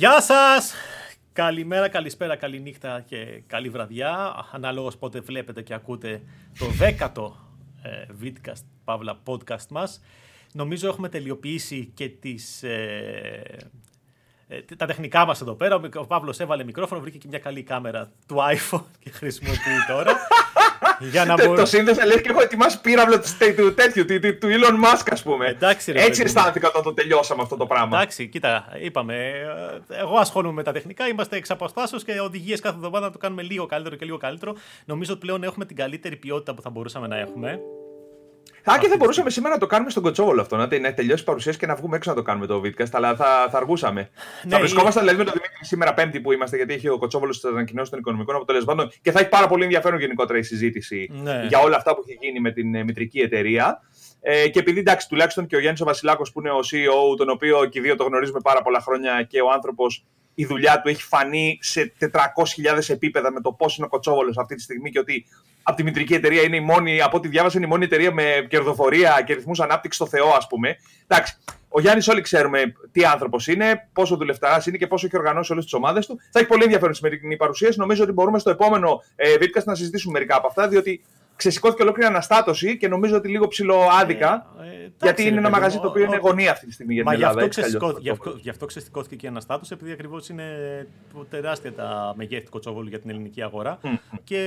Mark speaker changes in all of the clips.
Speaker 1: Γεια σας! Καλημέρα, καλησπέρα, καληνύχτα και καλή βραδιά. Ανάλογος πότε βλέπετε και ακούτε το δέκατο ε, vidcast, παύλα podcast μας. Νομίζω έχουμε τελειοποιήσει και τις, ε, ε, τα τεχνικά μας εδώ πέρα. Ο Παύλος έβαλε μικρόφωνο, βρήκε και μια καλή κάμερα του iPhone και χρησιμοποιεί τώρα.
Speaker 2: Για να Το σύνδεσα, λέει και έχω ετοιμάσει πύραυλο του τέτοιου, του Elon Musk, ας πούμε. Εντάξει, ρε, Έτσι αισθάνθηκα όταν το τελειώσαμε αυτό το πράγμα.
Speaker 1: Εντάξει, κοίτα, είπαμε. Ε, εγώ ασχολούμαι με τα τεχνικά, είμαστε εξ αποστάσεως και οδηγίες κάθε εβδομάδα να το κάνουμε λίγο καλύτερο και λίγο καλύτερο. Νομίζω ότι πλέον έχουμε την καλύτερη ποιότητα που θα μπορούσαμε να έχουμε.
Speaker 2: Α, και θα μπορούσαμε σήμερα να το κάνουμε στον Κοτσόβολο αυτό. Να, να τελειώσει η παρουσίαση και να βγούμε έξω να το κάνουμε το Vidcast. Αλλά θα, θα αργούσαμε. Ναι, θα βρισκόμασταν δηλαδή με τον Δημήτρη σήμερα Πέμπτη που είμαστε, γιατί έχει ο Κοτσόβολος στι ανακοινώσει των οικονομικών αποτελεσμάτων και θα έχει πάρα πολύ ενδιαφέρον γενικότερα η συζήτηση ναι. για όλα αυτά που έχει γίνει με την ε, μητρική εταιρεία. Ε, και επειδή εντάξει, τουλάχιστον και ο Γιάννης ο Βασιλάκος που είναι ο CEO, τον οποίο και οι δύο το γνωρίζουμε πάρα πολλά χρόνια και ο άνθρωπος η δουλειά του έχει φανεί σε 400.000 επίπεδα με το πώς είναι ο Κοτσόβολος αυτή τη στιγμή και ότι από τη μητρική εταιρεία είναι η μόνη, από ό,τι διάβασα, είναι η μόνη εταιρεία με κερδοφορία και ρυθμούς ανάπτυξης στο Θεό, ας πούμε. Εντάξει, ο Γιάννης, όλοι ξέρουμε τι άνθρωπος είναι, πόσο δουλευταράς είναι και πόσο έχει οργανώσει όλες τις ομάδες του. Θα έχει πολύ ενδιαφέρον σημερινή παρουσίαση. Νομίζω ότι μπορούμε στο επόμενο ε, να συζητήσουμε μερικά από αυτά, διότι ξεσηκώθηκε ολόκληρη αναστάτωση και νομίζω ότι λίγο ψηλό άδικα. Ε, ε, γιατί είναι ένα μαγαζί το οποίο είναι γωνία αυτή τη στιγμή για την Ελλάδα.
Speaker 1: Γι' αυτό ξεσηκώθηκε και η αναστάτωση, επειδή ακριβώς είναι τεράστια τα μεγέθη του Κοτσόβολου για την ελληνική αγορά. Και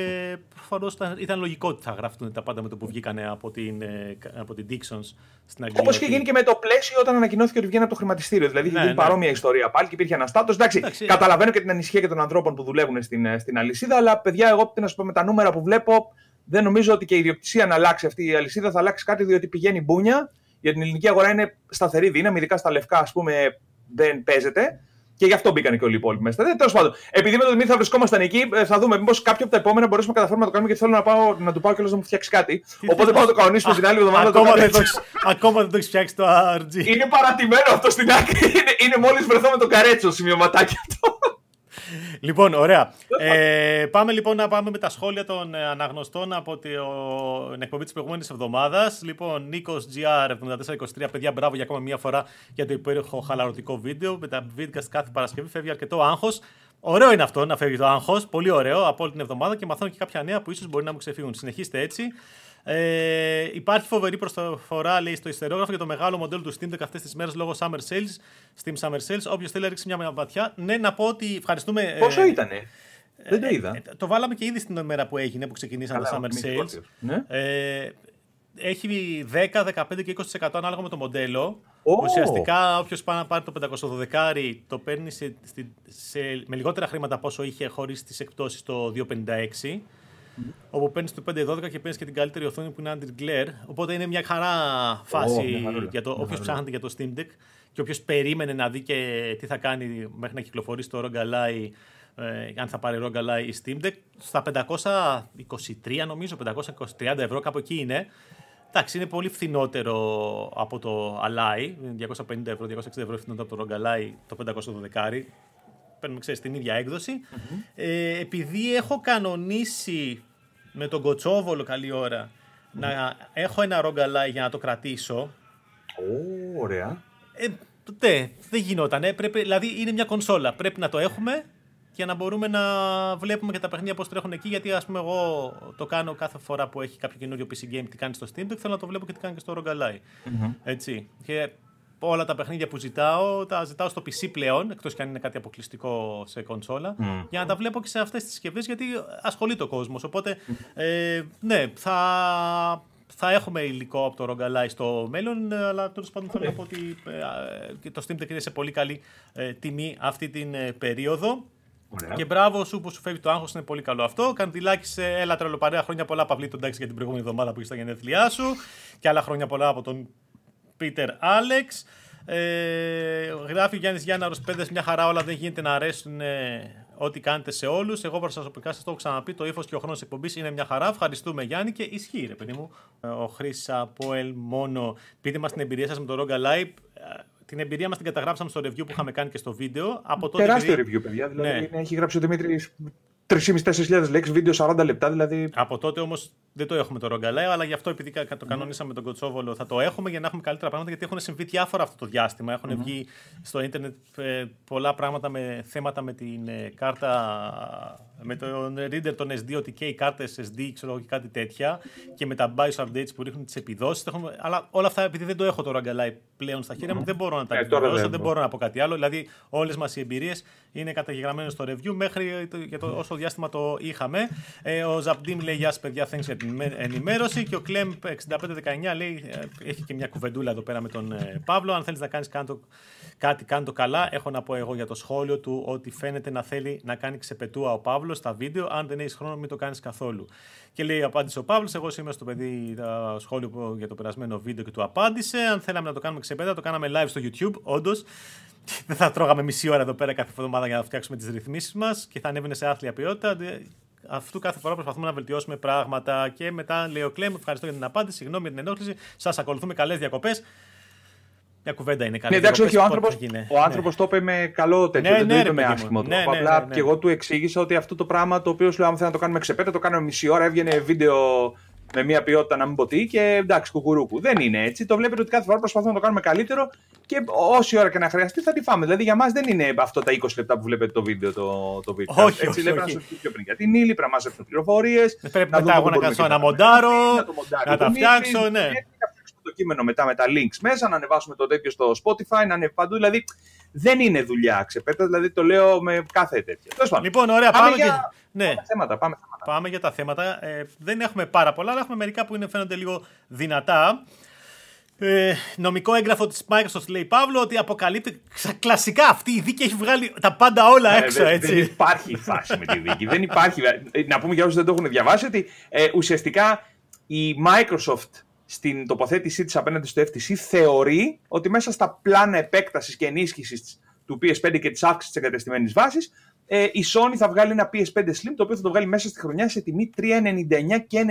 Speaker 1: προφανώς ήταν λογικό ότι θα γραφτούν τα πάντα με το που βγήκανε από την, ε, από την Dixons στην Αγγλία.
Speaker 2: Όπως και γίνει και με το πλαίσιο όταν ανακοινώθηκε ότι βγαίνει από το χρηματιστήριο. Δηλαδή είχε ναι, γίνει ναι. παρόμοια ιστορία πάλι και υπήρχε αναστάτωση. Εντάξει, Εντάξει, καταλαβαίνω και την ανησυχία και των ανθρώπων που δουλεύουν στην, στην αλυσίδα, αλλά παιδιά, εγώ τι να σου πω με τα νούμερα που βλέπω δεν νομίζω ότι και η ιδιοκτησία να αλλάξει αυτή η αλυσίδα θα αλλάξει κάτι διότι πηγαίνει μπούνια. Για την ελληνική αγορά είναι σταθερή δύναμη, ειδικά στα λευκά, ας πούμε, δεν παίζεται. Και γι' αυτό μπήκαν και όλοι οι υπόλοιποι μέσα. Τέλος πάντων, επειδή με τον Δημήτρη θα βρισκόμασταν εκεί, ε, θα δούμε μήπως κάποιο από τα επόμενα μπορέσουμε να καταφέρουμε να το κάνουμε γιατί θέλω να, πάω, να του πάω κιόλας να μου φτιάξει κάτι. Οπότε πάω να το κανονίσουμε την άλλη εβδομάδα.
Speaker 1: Ακόμα, δεν το ακόμα δεν το έχεις φτιάξει το RG.
Speaker 2: Είναι παρατημένο αυτό στην άκρη. Είναι, είναι μόλις βρεθώ με το καρέτσο σημειωματάκι αυτό.
Speaker 1: Λοιπόν, ωραία. Ε, πάμε λοιπόν να πάμε με τα σχόλια των ε, αναγνωστών από την εκπομπή της προηγούμενης εβδομάδας. Λοιπόν, Νίκος GR7423, παιδιά, μπράβο για ακόμα μία φορά για το υπέροχο χαλαρωτικό βίντεο. Με τα βίντεο κάθε Παρασκευή φεύγει αρκετό άγχος. Ωραίο είναι αυτό να φεύγει το άγχος. Πολύ ωραίο από όλη την εβδομάδα και μαθαίνω και κάποια νέα που ίσως μπορεί να μου ξεφύγουν. Συνεχίστε έτσι. Ε, υπάρχει φοβερή προσφορά λέει, στο ιστερόγραφο για το μεγάλο μοντέλο του Steam Deck αυτές τις μέρες λόγω Summer Sales. Steam Summer Sales. Όποιος θέλει να ρίξει μια βαθιά. Ναι, να πω ότι ευχαριστούμε.
Speaker 2: Ε, Πόσο ε, ήτανε. Δεν το είδα. Ε,
Speaker 1: το βάλαμε και ήδη στην ημέρα που έγινε, που ξεκινήσαμε τα Summer Sales. Ναι. Ε, έχει 10, 15 και 20% ανάλογα με το μοντέλο. Oh. Ουσιαστικά, όποιος πάει να πάρει το 512 το παίρνει σε, σε, με λιγότερα χρήματα από όσο είχε χωρίς τις εκπτώσεις το 256. Mm-hmm. Όπου παίρνεις το 512 και παίρνεις και την καλύτερη οθόνη που είναι under glare. Οπότε είναι μια χαρά φάση oh, για το όποιος ψάχνεται για το Steam Deck και όποιος περίμενε να δει και τι θα κάνει μέχρι να κυκλοφορήσει το ROG Ally, ε, αν θα πάρει ROG Ally ή Steam Deck. Στα 523 νομίζω, 530 ευρώ κάπου εκεί είναι. Εντάξει, είναι πολύ φθηνότερο από το Ally. 250 ευρώ, 260 ευρώ φθηνότερο από το ROG Ally το 512 παίρνουμε ξέρεις, την ίδια Ε, επειδή έχω κανονίσει με τον Κοτσόβολο καλή ώρα να έχω ένα ρογκαλάι για να το κρατήσω.
Speaker 2: ωραία.
Speaker 1: Ε, ναι, δεν γινότανε. Πρέπει, δηλαδή είναι μια κονσόλα. Πρέπει να το έχουμε για να μπορούμε να βλέπουμε και τα παιχνίδια πώς τρέχουν εκεί. Γιατί ας πούμε, εγώ το κάνω κάθε φορά που έχει κάποιο καινούριο PC game τι κάνει στο Steam Deck. Θέλω να το βλέπω και τι κάνει και στο Rogalai. Έτσι. Και όλα τα παιχνίδια που ζητάω, τα ζητάω στο PC πλέον, εκτός κι αν είναι κάτι αποκλειστικό σε κονσόλα, για να τα βλέπω και σε αυτές τις συσκευές, γιατί ασχολείται ο κόσμος. Οπότε, ε, ναι, θα, θα έχουμε υλικό από το Rogalai στο μέλλον, αλλά τέλος πάντων θέλω να πω ότι ε, το Steam Deck είναι σε πολύ καλή ε, τιμή αυτή την ε, περίοδο. Ωραία. Και μπράβο σου που σου φεύγει το άγχος, είναι πολύ καλό αυτό. Καντιλάκι σε έλα τρελοπαρέα χρόνια πολλά. Παυλή τον για την προηγούμενη εβδομάδα που είσαι στα γενέθλιά σου. Και άλλα χρόνια πολλά από τον Πίτερ Άλεξ. Ε, γράφει ο Γιάννης Γιάνναρος, πέντε μια χαρά όλα δεν γίνεται να αρέσουν ε, ό,τι κάνετε σε όλους. Εγώ προσωπικά σας το έχω ξαναπεί, το ύφος και ο χρόνος εκπομπής είναι μια χαρά. Ευχαριστούμε Γιάννη και ισχύει, ρε παιδί μου. Ε, ο Χρήση από Ελ μόνο, πείτε μας την εμπειρία σας με το Roga Live. Ε, την εμπειρία μας την καταγράψαμε στο review που είχαμε κάνει και στο βίντεο.
Speaker 2: Από τότε Τεράστιο review, παιδιά. Δηλαδή ναι. έχει γράψει ο Δημήτρης 3.500-4.000 λέξεις, βίντεο 40 λεπτά δηλαδή.
Speaker 1: Από τότε όμως δεν το έχουμε το ρογκαλέ, αλλά γι' αυτό επειδή το κανονίσαμε τον Κοτσόβολο θα το έχουμε για να έχουμε καλύτερα πράγματα γιατί έχουν συμβεί διάφορα αυτό το διάστημα. Έχουν βγει στο ίντερνετ ε, πολλά πράγματα με θέματα με την ε, κάρτα, με το reader των SD, ότι και οι κάρτες SD, ξέρω και κάτι τέτοια και με τα BIOS updates που ρίχνουν τις επιδόσεις. Αλλά όλα αυτά επειδή δεν το έχω το ρογκαλάι πλέον στα χέρια μου, δεν μπορώ να τα επιβεβαιώσω, δεν μπορώ να πω κάτι άλλο. Δηλαδή, όλες μας οι εμπειρίες είναι καταγεγραμμένες στο review μέχρι για το, όσο διάστημα το είχαμε. Ε, ο Ζαπντίμ λέει: Γεια σας, παιδιά, thanks για την ενημέρωση. Και ο Κλέμ 6519 λέει: ε, Έχει και μια κουβεντούλα εδώ πέρα με τον ε, Παύλο. Αν θέλεις να κάνεις κάτι, κάνε το καλά. Έχω να πω εγώ για το σχόλιο του ότι φαίνεται να θέλει να κάνει ξεπετούα ο Παύλος στα βίντεο. Αν δεν έχεις χρόνο, μην το κάνεις καθόλου. Και λέει: Απάντησε ο Παύλος. Εγώ είμαι στο παιδί το σχόλιο για το περασμένο βίντεο και του απάντησε. Αν θέλαμε να το κάνουμε ξεπέτα, το κάναμε live στο YouTube, όντως. Δεν θα τρώγαμε μισή ώρα εδώ πέρα κάθε εβδομάδα για να φτιάξουμε τις ρυθμίσεις μας και θα ανέβαινε σε άθλια ποιότητα. Αυτού κάθε φορά προσπαθούμε να βελτιώσουμε πράγματα. Και μετά λέει ο Κλέμ, ευχαριστώ για την απάντηση, συγγνώμη για την ενόχληση. Σας ακολουθούμε καλές διακοπές. Μια κουβέντα είναι καλή.
Speaker 2: Ναι, εντάξει, όχι, ο άνθρωπο ο άνθρωπος ναι. το είπε με καλό τέτοιο. Ναι, δεν ναι, το είπε με άσχημο τρόπο. Ναι, ναι, Απλά ναι, ναι, και εγώ του εξήγησα ότι αυτό το πράγμα το οποίο σου λέω, αν θέλει να το κάνουμε ξεπέτα, το κάνουμε μισή ώρα. Έβγαινε βίντεο με μια ποιότητα να μην πω τι και εντάξει, κουκουρούκου. Δεν είναι έτσι. Το βλέπετε ότι κάθε φορά προσπαθούμε να το κάνουμε καλύτερο και όση ώρα και να χρειαστεί θα τη φάμε. Δηλαδή για μας δεν είναι αυτό τα 20 λεπτά που βλέπετε το βίντεο. Το, το βίντεο.
Speaker 1: Όχι,
Speaker 2: έτσι,
Speaker 1: όχι,
Speaker 2: όχι. να σα πει πιο πριν για την ύλη, πρέπει να μαζέψουμε πληροφορίες.
Speaker 1: Πρέπει να μετά εγώ να κάνω να μοντάρω, να τα φτιάξω, ναι.
Speaker 2: Το κείμενο μετά με τα links μέσα, να ανεβάσουμε το τέτοιο στο Spotify, να ανεβεί παντού. Δηλαδή δεν είναι δουλειά ξεπέτα, δηλαδή το λέω με κάθε τέτοια.
Speaker 1: Λοιπόν, ωραία, πάμε,
Speaker 2: για... και... ναι. πάμε θέματα. Πάμε θέματα.
Speaker 1: Πάμε για τα θέματα. Ε, δεν έχουμε πάρα πολλά, αλλά έχουμε μερικά που είναι, φαίνονται λίγο δυνατά. Ε, νομικό έγγραφο της Microsoft λέει Παύλο ότι αποκαλύπτει κλασικά αυτή η δίκη έχει βγάλει τα πάντα όλα ε, έξω. έτσι.
Speaker 2: Δεν υπάρχει φάση με τη δίκη. δεν υπάρχει. Ε, να πούμε για όσους δεν το έχουν διαβάσει ότι ε, ουσιαστικά η Microsoft στην τοποθέτησή της απέναντι στο FTC θεωρεί ότι μέσα στα πλάνα επέκτασης και ενίσχυσης του PS5 και της αύξησης της εγκατεστημένης βάσης ε, η Sony θα βγάλει ένα PS5 Slim το οποίο θα το βγάλει μέσα στη χρονιά σε τιμή 3,99 και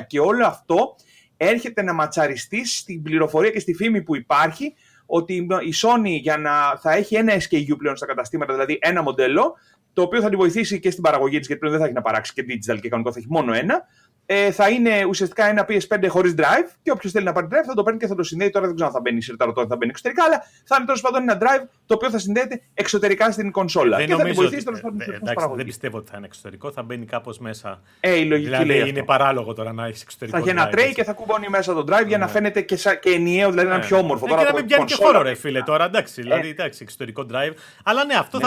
Speaker 2: 99 και όλο αυτό έρχεται να ματσαριστεί στην πληροφορία και στη φήμη που υπάρχει ότι η Sony για να θα έχει ένα SKU πλέον στα καταστήματα, δηλαδή ένα μοντέλο, το οποίο θα τη βοηθήσει και στην παραγωγή της, γιατί πλέον δεν θα έχει να παράξει και digital και κανονικό, θα έχει μόνο ένα ε, θα είναι ουσιαστικά ένα PS5 χωρίς drive και όποιος θέλει να πάρει drive θα το παίρνει και θα το συνδέει. Τώρα δεν ξέρω αν θα μπαίνει σε ρηταρωτό, θα μπαίνει εξωτερικά, αλλά θα είναι τέλος πάντων ένα drive το οποίο θα συνδέεται εξωτερικά στην κονσόλα.
Speaker 1: Δεν
Speaker 2: και
Speaker 1: θα τη βοηθήσει τέλος πάντων στην Δεν πιστεύω ότι θα είναι εξωτερικό, θα μπαίνει κάπως μέσα.
Speaker 2: Ε, η λογική
Speaker 1: δηλαδή
Speaker 2: λέει
Speaker 1: είναι
Speaker 2: αυτό.
Speaker 1: παράλογο τώρα να έχεις εξωτερικό.
Speaker 2: Θα έχει ένα tray και θα κουμπώνει μέσα το drive για να ναι. φαίνεται και, και ενιαίο, δηλαδή να είναι ναι. πιο όμορφο.
Speaker 1: Ε, και να μην πιάνει και χώρο, ρε φίλε τώρα, εντάξει. Δηλαδή, εντάξει, εξωτερικό drive. Αλλά ναι, αυτό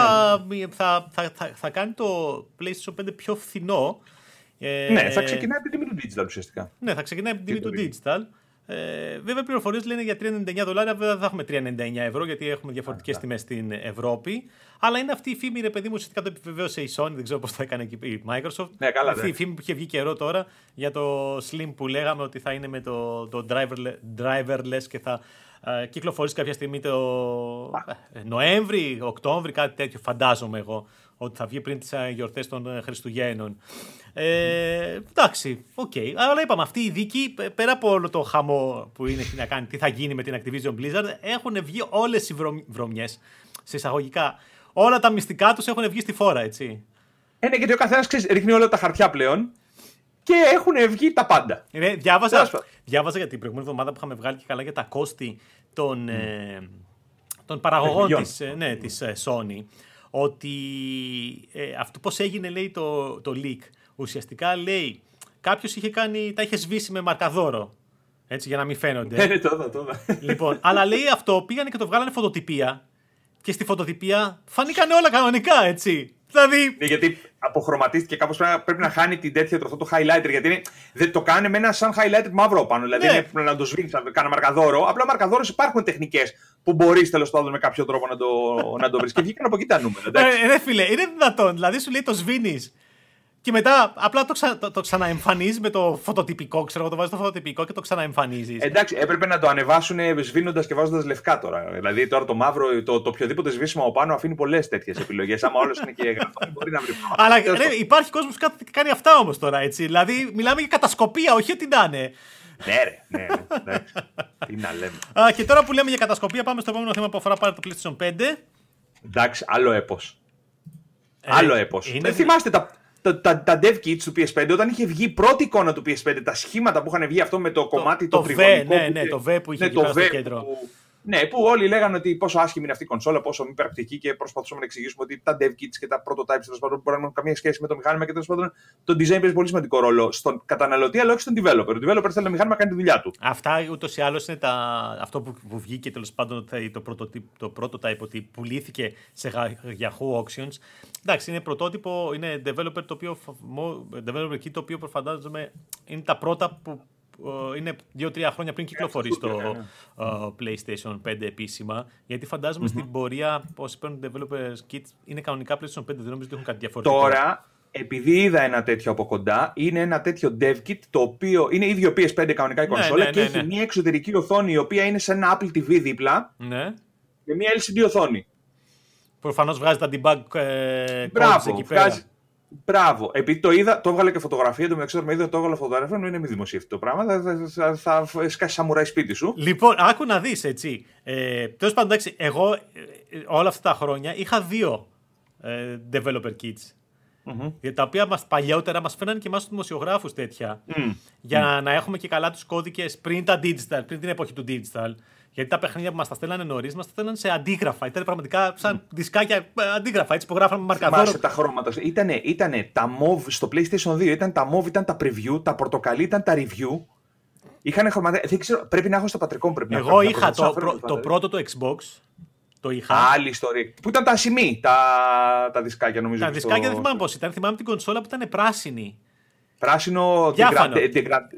Speaker 1: θα κάνει το PlayStation 5 πιο φθηνό.
Speaker 2: Ε, ναι, θα ξεκινάει από την τιμή του digital ουσιαστικά.
Speaker 1: Ναι, θα ξεκινάει από την τιμή του digital. Ε, βέβαια, πληροφορίες λένε για 399 δολάρια. Βέβαια, δεν θα έχουμε 399 ευρώ γιατί έχουμε διαφορετικές τιμές στην Ευρώπη. Αλλά είναι αυτή η φήμη, ρε παιδί μου, ουσιαστικά το επιβεβαίωσε η Sony. Δεν ξέρω πώς θα έκανε και η Microsoft.
Speaker 2: Ναι, καλά,
Speaker 1: αυτή ναι. η φήμη που είχε βγει καιρό τώρα για το Slim που λέγαμε ότι θα είναι με το, το driveless, driveless και θα ε, κυκλοφορήσει κάποια στιγμή το ε, Νοέμβρη, Οκτώβρη, κάτι τέτοιο. Φαντάζομαι εγώ ότι θα βγει πριν τις ε, γιορτές των ε, Χριστουγέννων. Ε, εντάξει, ok. Okay. Αλλά είπαμε, αυτή η δίκη, πέρα από όλο το χαμό που είναι να κάνει, τι θα γίνει με την Activision Blizzard, έχουν βγει όλες οι βρωμιές. Σε εισαγωγικά. Όλα τα μυστικά τους έχουν βγει στη φόρα, έτσι.
Speaker 2: Ε, ναι, γιατί ο καθένας ρίχνει όλα τα χαρτιά πλέον και έχουν βγει τα πάντα.
Speaker 1: Ναι, διάβαζα, διάβαζα για την προηγούμενη εβδομάδα που είχαμε βγάλει και καλά για τα κόστη των, mm. ε, των παραγωγών της, ε, ναι, της ε, Sony ότι ε, αυτό πώς έγινε λέει το, το leak ουσιαστικά λέει κάποιος είχε κάνει, τα είχε σβήσει με μαρκαδόρο έτσι για να μην φαίνονται.
Speaker 2: Ναι, ναι, το το
Speaker 1: Λοιπόν, αλλά λέει αυτό πήγανε και το βγάλανε φωτοτυπία και στη φωτοτυπία φανήκαν όλα κανονικά, έτσι. Δηλαδή...
Speaker 2: Ναι, γιατί αποχρωματίστηκε κάπως πρέπει να χάνει την τέτοια τροφό το highlighter. Γιατί είναι, δεν το κάνει με ένα σαν highlighter μαύρο πάνω. Δηλαδή ναι. είναι να το σβήνεις, να κάνει μαρκαδόρο. Απλά μαρκαδόρο υπάρχουν τεχνικές που μπορείς τέλος πάντων με κάποιο τρόπο να το, να το βρεις. και βγήκαν από εκεί τα νούμερα.
Speaker 1: Ε, ρε φίλε, είναι δυνατόν. Δηλαδή σου λέει το σβήνεις και μετά απλά το, ξα... το, το ξαναεμφανίζει με το φωτοτυπικό, ξέρω εγώ, το βάζεις το φωτοτυπικό και το ξαναεμφανίζεις.
Speaker 2: Εντάξει, έπρεπε να το ανεβάσουν σβήνοντας και βάζοντας λευκά τώρα. Δηλαδή τώρα το μαύρο, το, το οποιοδήποτε σβήσιμο από πάνω αφήνει πολλές τέτοιες επιλογές. Άμα όλος είναι και γραφτό, μπορεί να βρει.
Speaker 1: Αλλά ρε, υπάρχει κόσμος που κάνει αυτά όμως τώρα έτσι. Δηλαδή μιλάμε για κατασκοπία, όχι ότι να είναι.
Speaker 2: Ναι, ρε, ναι, ναι. Τι να λέμε.
Speaker 1: Α, και τώρα που λέμε για κατασκοπία, πάμε στο επόμενο θέμα που αφορά πάρα το PlayStation 5.
Speaker 2: Εντάξει, άλλο έπος. Ε, άλλο έπος. Είναι... θυμάστε τα, τα, τα, τα dev kits του PS5, όταν είχε βγει η πρώτη εικόνα του PS5, τα σχήματα που είχαν βγει αυτό με το, το κομμάτι το, το,
Speaker 1: το v, ναι, ναι, το V που είχε ναι, το v, στο κέντρο. Που,
Speaker 2: ναι, που όλοι λέγανε ότι πόσο άσχημη είναι αυτή η κονσόλα, πόσο μη πρακτική και προσπαθούσαμε να εξηγήσουμε ότι τα dev kits και τα prototypes τέλος πάντων μπορεί να έχουν καμία σχέση με το μηχάνημα και τέλος πάντων το design παίζει πολύ σημαντικό ρόλο στον καταναλωτή αλλά όχι στον developer. Ο developer θέλει ένα μηχάνημα να κάνει τη δουλειά του.
Speaker 1: Αυτά ούτως ή άλλως είναι τα... αυτό που, που βγήκε τέλος πάντων το, prototype, το prototype ότι πουλήθηκε σε Yahoo Auctions. Εντάξει, είναι πρωτότυπο, είναι developer, το οποίο, developer kit το οποίο προφαντάζομαι είναι τα πρώτα που ε, είναι δύο-τρία χρόνια πριν κυκλοφορήσει το ναι. ε, PlayStation 5 επίσημα. Γιατί στην πορεία, όσοι παίρνουν developers kits, είναι κανονικά PlayStation 5, δεν νομίζω ότι έχουν κάτι διαφορετικό.
Speaker 2: Τώρα, επειδή είδα ένα τέτοιο από κοντά, είναι ένα τέτοιο dev kit το οποίο είναι ίδιο PS5 κανονικά η ναι, κονσόλα ναι, και έχει μια εξωτερική οθόνη η οποία είναι σε ένα Apple TV δίπλα
Speaker 1: ναι.
Speaker 2: με μια LCD οθόνη.
Speaker 1: Προφανώς βγάζει τα debug ε, Μπράβο, εκεί πέρα. Βγάζει,
Speaker 2: Μπράβο. Επειδή το είδα, το έβγαλε και φωτογραφία. Το μεταξύ με είδα, το έβγαλε φωτογραφία. Μην είναι μη δημοσίευτο το πράγμα. Θα, θα, θα, θα σκάσει σαμουράι σπίτι σου.
Speaker 1: Λοιπόν, άκου να δεις έτσι. Ε, Τέλος πάντων, εντάξει, εγώ ε, όλα αυτά τα χρόνια είχα δύο ε, developer kits. Mm-hmm. Τα οποία μας, παλιότερα μας φαίνανε και εμάς τους δημοσιογράφους τέτοια. Mm. Για mm. να έχουμε και καλά τους κώδικες πριν τα digital, πριν την εποχή του digital. Γιατί τα παιχνίδια που μας τα στέλνανε νωρίς, μας τα στέλνανε σε αντίγραφα. Ήταν πραγματικά σαν δισκάκια ε, αντίγραφα. Έτσι που γράφαμε μαρκαδόρο.
Speaker 2: Θυμάσαι τα χρώματα. Ήτανε, ήτανε τα MOV στο PlayStation 2, ήταν τα MOV, ήταν τα preview, τα πορτοκαλί ήταν τα review. Είχαν χρωματικά. Δεν ξέρω, πρέπει να έχω στο πατρικό μου. Πρέπει
Speaker 1: Εγώ είχα το, προ, το πρώτο το Xbox. Το είχα.
Speaker 2: Άλλη ιστορία. Που ήταν τα σημεί, τα, τα δισκάκια νομίζω.
Speaker 1: Τα δισκάκια δεν θυμάμαι πώς ήταν. Θυμάμαι την κονσόλα που ήταν πράσινη.
Speaker 2: Πράσινο. Διάφανο.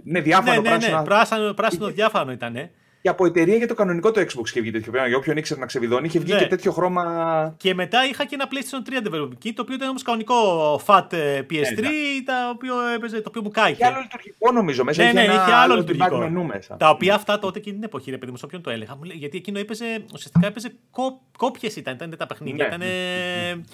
Speaker 2: Ναι, διάφανο.
Speaker 1: Ναι, ναι, ναι, πράσινο, πράσινο διάφανο ήταν
Speaker 2: και από εταιρεία για το κανονικό το Xbox είχε βγει τέτοιο πράγμα. Για όποιον ήξερε να ξεβιδώνει, είχε βγει ναι. και τέτοιο χρώμα.
Speaker 1: Και μετά είχα και ένα PlayStation 3 development το οποίο ήταν όμως κανονικό FAT ε, PS3, ναι, το, οποίο έπαιζε, το οποίο μου κάει.
Speaker 2: Και άλλο λειτουργικό νομίζω μέσα.
Speaker 1: Ναι, ναι, είχε,
Speaker 2: είχε
Speaker 1: άλλο λειτουργικό. Μενού μέσα. Τα οποία αυτά τότε εκείνη την εποχή, ρε παιδί μου, σε όποιον το έλεγα. Γιατί εκείνο έπαιζε, ουσιαστικά έπαιζε κόπιες ήταν, ήταν τα παιχνίδια. Ναι. Ήταν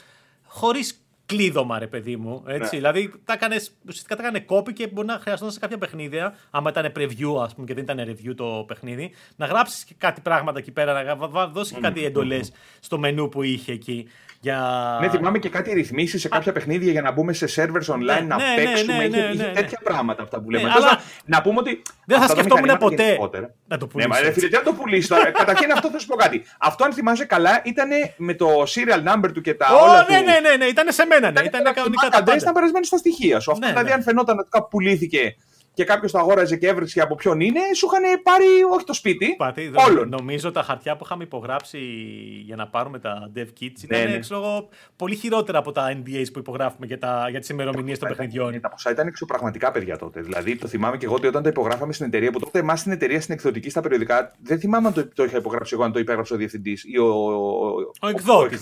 Speaker 1: χωρίς κλείδωμα, ρε παιδί μου. Έτσι. Ναι. Δηλαδή, τα κάνες, ουσιαστικά τα έκανε κόπη και μπορεί να χρειαστούν σε κάποια παιχνίδια, άμα ήταν preview, ας πούμε, και δεν ήταν review το παιχνίδι, να γράψεις και κάτι πράγματα εκεί πέρα, να δώσεις και κάτι εντολές στο μενού που είχε εκεί. Για...
Speaker 2: Ναι, θυμάμαι και κάτι ρυθμίσεις σε κάποια παιχνίδια για να μπούμε σε servers online ναι, να ναι, ναι παίξουμε. Ναι, ναι, ναι, τέτοια πράγματα αυτά που λέμε. αλλά... Να πούμε ότι.
Speaker 1: Δεν θα σκεφτόμουν ποτέ να το
Speaker 2: πουλήσω. Ναι, μα φίλε, δεν το πουλήσεις τώρα. Καταρχήν αυτό θα σου πω κάτι. Αυτό, αν θυμάσαι καλά, ήταν με το serial number του και τα όλα.
Speaker 1: Ναι, ναι, ναι, ναι, ήταν σε μένα. Ναι. Ήταν κανονικά
Speaker 2: τα Ήταν περασμένο στα στοιχεία σου. Αυτό δηλαδή, αν φαινόταν ότι κάπου πουλήθηκε και κάποιος το αγόραζε και έβρισκε από ποιον είναι, σου είχαν πάρει όχι το σπίτι.
Speaker 1: Πατή,
Speaker 2: όλων.
Speaker 1: Νομίζω τα χαρτιά που είχαμε υπογράψει για να πάρουμε τα dev kits ήταν ναι, ναι. Ξέρω, πολύ χειρότερα από τα NDAs που υπογράφουμε για, τα, για τις ημερομηνίες των παιχνιδιών.
Speaker 2: Τα ποσά ήταν εξωπραγματικά παιδιά τότε. Δηλαδή το θυμάμαι και εγώ ότι όταν το υπογράφαμε στην εταιρεία, που τότε εμά στην εταιρεία στην εκδοτική στα περιοδικά, δεν θυμάμαι αν το, το είχα υπογράψει εγώ, αν το υπέγραψε ο διευθυντής ή ο.
Speaker 1: Ο, εκδότης.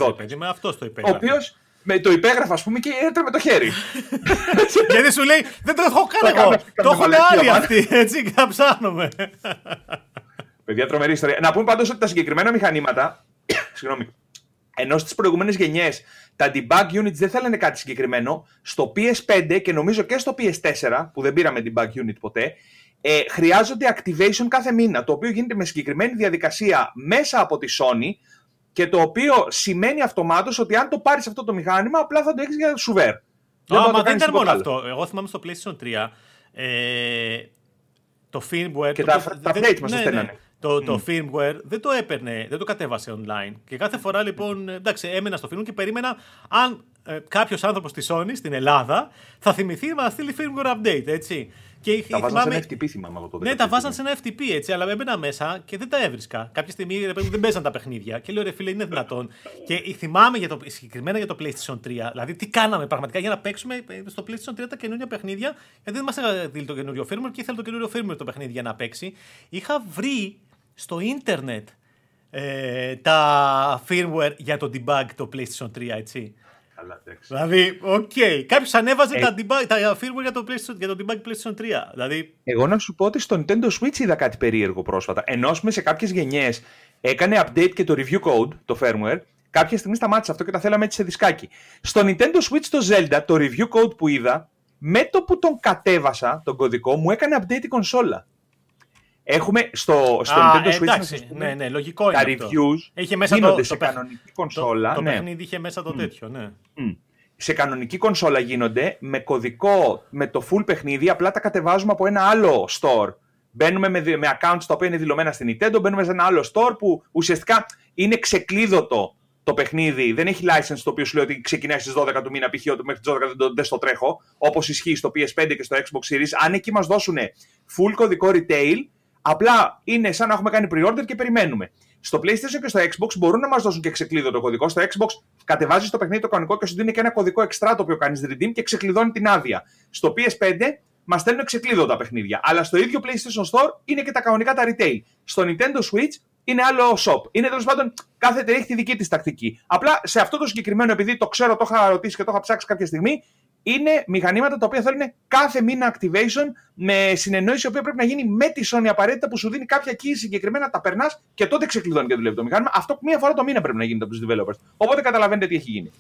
Speaker 1: αυτός το υπέγραψε.
Speaker 2: Ο οποίος με το υπέγραφα, ας πούμε, και έτρεμε το χέρι.
Speaker 1: Γιατί σου λέει, δεν το έχω κάνει εγώ. Το έχουν άλλοι αυτοί. Έτσι, και θα ψάχνουμε.
Speaker 2: Παιδιά, τρομερή ιστορία. Να πούμε πάντως ότι τα συγκεκριμένα μηχανήματα. Συγγνώμη. Ενώ στις προηγούμενες γενιές τα debug units δεν θέλανε κάτι συγκεκριμένο, στο PS5 και νομίζω και στο PS4, που δεν πήραμε debug unit ποτέ, ε, χρειάζονται activation κάθε μήνα, το οποίο γίνεται με συγκεκριμένη διαδικασία μέσα από τη Sony, και το οποίο σημαίνει αυτομάτως ότι αν το πάρεις αυτό το μηχάνημα, απλά θα το έχεις για σουβέρ.
Speaker 1: Α, μα δεν ήταν μόνο αυτό. Εγώ θυμάμαι στο PlayStation 3 ε, το firmware.
Speaker 2: Και το, τα, το, τα updates μας ναι, ναι,
Speaker 1: το, το mm. firmware δεν το έπαιρνε, δεν το κατέβασε online. Και κάθε φορά λοιπόν, εντάξει, έμενα στο firmware και περίμενα αν ε, κάποιος άνθρωπος της Sony στην Ελλάδα θα θυμηθεί να στείλει firmware update, έτσι.
Speaker 2: Και τα βάζαν θυμάμαι... σε ένα FTP, θυμάμαι
Speaker 1: το Ναι, τα βάζαν σε ένα FTP έτσι, αλλά έμπαινα μέσα και δεν τα έβρισκα. Κάποια στιγμή δεν παίζαν τα παιχνίδια και λέω ρε φίλε, είναι δυνατόν. και θυμάμαι για το, συγκεκριμένα για το PlayStation 3, δηλαδή τι κάναμε πραγματικά για να παίξουμε ε, στο PlayStation 3 τα καινούργια παιχνίδια, γιατί δεν μας έδινε το καινούριο firmware και ήθελα το καινούριο firmware το παιχνίδι για να παίξει. Είχα βρει στο ίντερνετ ε, τα firmware για το debug το PlayStation 3, έτσι.
Speaker 2: Καλά,
Speaker 1: δηλαδή, ok. Okay. Κάποιος ανέβαζε ε... τα, debug, τα firmware για το, PlayStation, για το debug PlayStation 3. Δηλαδή...
Speaker 2: Εγώ να σου πω ότι στο Nintendo Switch είδα κάτι περίεργο πρόσφατα. Ενώ σε κάποιες γενιές έκανε update και το review code, το firmware, κάποια στιγμή σταμάτησε αυτό και τα θέλαμε έτσι σε δισκάκι. Στο Nintendo Switch το Zelda, το review code που είδα, με το που τον κατέβασα, τον κωδικό, μου έκανε update η κονσόλα. Έχουμε στο, στο
Speaker 1: Α, Nintendo Switch εντάξει, ναι, ναι, λογικό
Speaker 2: τα
Speaker 1: είναι
Speaker 2: reviews
Speaker 1: Είχε μέσα γίνονται
Speaker 2: το, σε το, κανονική κονσόλα.
Speaker 1: Το, το
Speaker 2: ναι.
Speaker 1: παιχνίδι είχε μέσα το mm. τέτοιο, ναι. Mm.
Speaker 2: σε κανονική κονσόλα γίνονται με κωδικό, με το full παιχνίδι, απλά τα κατεβάζουμε από ένα άλλο store. Μπαίνουμε με, με accounts τα οποία είναι δηλωμένα στην Nintendo, μπαίνουμε σε ένα άλλο store που ουσιαστικά είναι ξεκλείδωτο το παιχνίδι. Δεν έχει license το οποίο σου λέει ότι ξεκινάει στις 12 του μήνα, π.χ. ότι μέχρι τις 12 δεν, δεν στο τρέχω, όπως ισχύει στο PS5 και στο Xbox Series. Αν εκεί μας δώσουν full κωδικό retail, απλά είναι σαν να έχουμε κάνει pre-order και περιμένουμε. Στο PlayStation και στο Xbox μπορούν να μας δώσουν και ξεκλείδωτο κωδικό. Στο Xbox κατεβάζεις το παιχνίδι το κανονικό και σου δίνει και ένα κωδικό extra το οποίο κάνεις redeem και ξεκλειδώνει την άδεια. Στο PS5 μας στέλνουν ξεκλείδωτα παιχνίδια. Αλλά στο ίδιο PlayStation Store είναι και τα κανονικά τα retail. Στο Nintendo Switch είναι άλλο shop. Είναι τέλος πάντων κάθε εταιρεία έχει τη δική της τακτική. Απλά σε αυτό το συγκεκριμένο, επειδή το ξέρω, το είχα ρωτήσει και το είχα ψάξει κάποια στιγμή, είναι μηχανήματα τα οποία θέλουν κάθε μήνα activation με συνεννόηση η οποία πρέπει να γίνει με τη Sony απαραίτητα που σου δίνει κάποια key συγκεκριμένα, τα περνάς και τότε ξεκλειδώνει και δουλεύει το μηχάνημα. Αυτό μία φορά το μήνα πρέπει να γίνεται από τους developers. Οπότε καταλαβαίνετε τι έχει γίνει.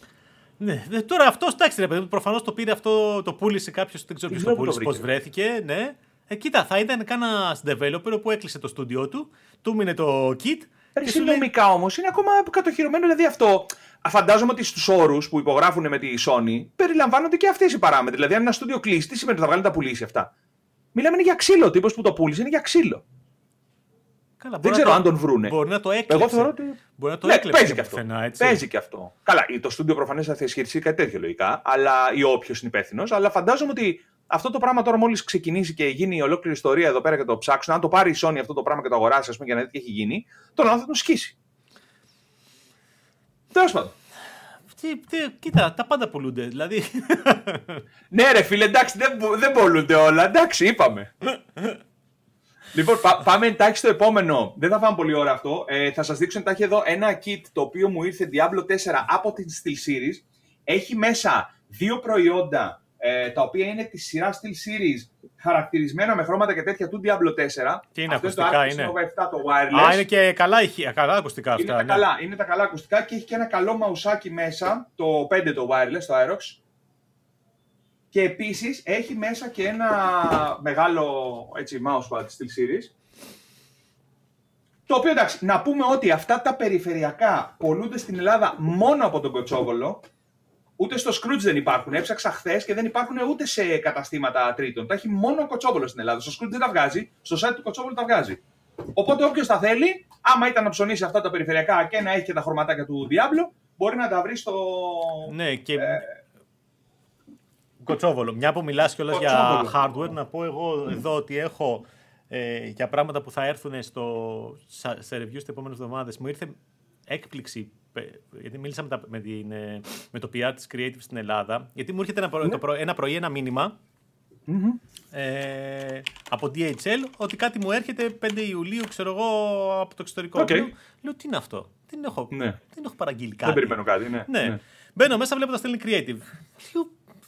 Speaker 1: Ναι, τώρα αυτός εντάξει, ρε παιδί προφανώς το πήρε αυτό, το πούλησε κάποιος, δεν ξέρω ποιος το πούλησε, πώς βρέθηκε. Ναι. Ε, κοίτα, θα ήταν κανένας developer που έκλεισε το στούντιό του, του μείνε το kit.
Speaker 2: Συνομικά λέει... όμως είναι ακόμα κατοχυρωμένο, δηλαδή αυτό. Φαντάζομαι ότι στους όρους που υπογράφουν με τη Sony περιλαμβάνονται και αυτές οι παράμετροι. Δηλαδή, αν ένα στούντιο κλείσει, τι σημαίνει ότι θα βγάλει τα πουλήσει αυτά; Μιλάμε είναι για ξύλο. Ο τύπος που το πούλησε είναι για ξύλο. Καλά, δεν ξέρω το... αν τον βρούνε.
Speaker 1: Μπορεί να το έκλειψε. Εγώ θεωρώ ότι. Μπορεί να το
Speaker 2: ναι, παίζει και αυτό. Φαινά, έτσι. Παίζει και αυτό. Καλά, το στούντιο προφανώ θα ισχυριστεί κάτι τέτοιο λογικά, αλλά, ή όποιος είναι υπεύθυνο. Αλλά φαντάζομαι ότι αυτό το πράγμα τώρα μόλις ξεκινήσει και γίνει η ολόκληρη ιστορία εδώ πέρα και το ψάξουν, αν το πάρει η Sony αυτό το πράγμα και το αγοράσει, ας πούμε, για να δει τι έχει γίνει, τον θα τον σκίσει. Τέλος πάντων.
Speaker 1: Τι, τι, κοίτα, τα πάντα πουλούνται. Δηλαδή.
Speaker 2: ναι, ρε φίλε, εντάξει, δεν, δεν πουλούνται όλα. Εντάξει, είπαμε. λοιπόν, πά, πάμε εντάξει στο επόμενο. Δεν θα φάμε πολύ ώρα αυτό. Ε, θα σας δείξω εντάχει εδώ ένα kit το οποίο μου ήρθε Diablo 4 από την Steel Series. Έχει μέσα δύο προϊόντα ε, τα οποία είναι τη σειρά Steel Series χαρακτηρισμένα με χρώματα και τέτοια του Diablo 4.
Speaker 1: Τι είναι αυτό ακουστικά, είναι;
Speaker 2: Nova 7 το wireless.
Speaker 1: Α, είναι και καλά, καλά ακουστικά αυτά.
Speaker 2: Είναι, τα
Speaker 1: ναι.
Speaker 2: καλά, είναι τα καλά ακουστικά και έχει και ένα καλό μαουσάκι μέσα, το 5 το wireless, το Aerox. Και επίσης έχει μέσα και ένα μεγάλο έτσι, mousepad Steel Series. Το οποίο εντάξει, να πούμε ότι αυτά τα περιφερειακά πολλούνται στην Ελλάδα μόνο από τον Κοτσόβολο. Ούτε στο Scrooge δεν υπάρχουν. Έψαξα χθες και δεν υπάρχουν ούτε σε καταστήματα τρίτων. Τα έχει μόνο ο Κοτσόβολος στην Ελλάδα. Στο Scrooge δεν τα βγάζει. Στο site του Κοτσόβολου τα βγάζει. Οπότε όποιος τα θέλει, άμα ήταν να ψωνίσει αυτά τα περιφερειακά και να έχει και τα χρωματάκια του Diablo, μπορεί να τα βρει στο.
Speaker 1: Ναι, και. Ε... Κοτσόβολο. Μια που μιλάς κιόλας για hardware, να πω εγώ εδώ ότι έχω ε, για πράγματα που θα έρθουν στο, σε review στις επόμενες εβδομάδες. Μου ήρθε έκπληξη γιατί μίλησα με, τα, με, την, ε, με το PR της Creative στην Ελλάδα, γιατί μου έρχεται ένα, προ, το προ, ένα πρωί ένα μήνυμα mm-hmm. ε, από DHL ότι κάτι μου έρχεται 5 Ιουλίου, ξέρω εγώ, από το εξωτερικό. Okay. Λέω, λέω, τι είναι αυτό; Δεν έχω, ναι. δεν έχω παραγγείλει κάτι.
Speaker 2: Δεν περιμένω κάτι, ναι.
Speaker 1: ναι. ναι. Μπαίνω μέσα, βλέπω τα στέλνει Creative. Λέω,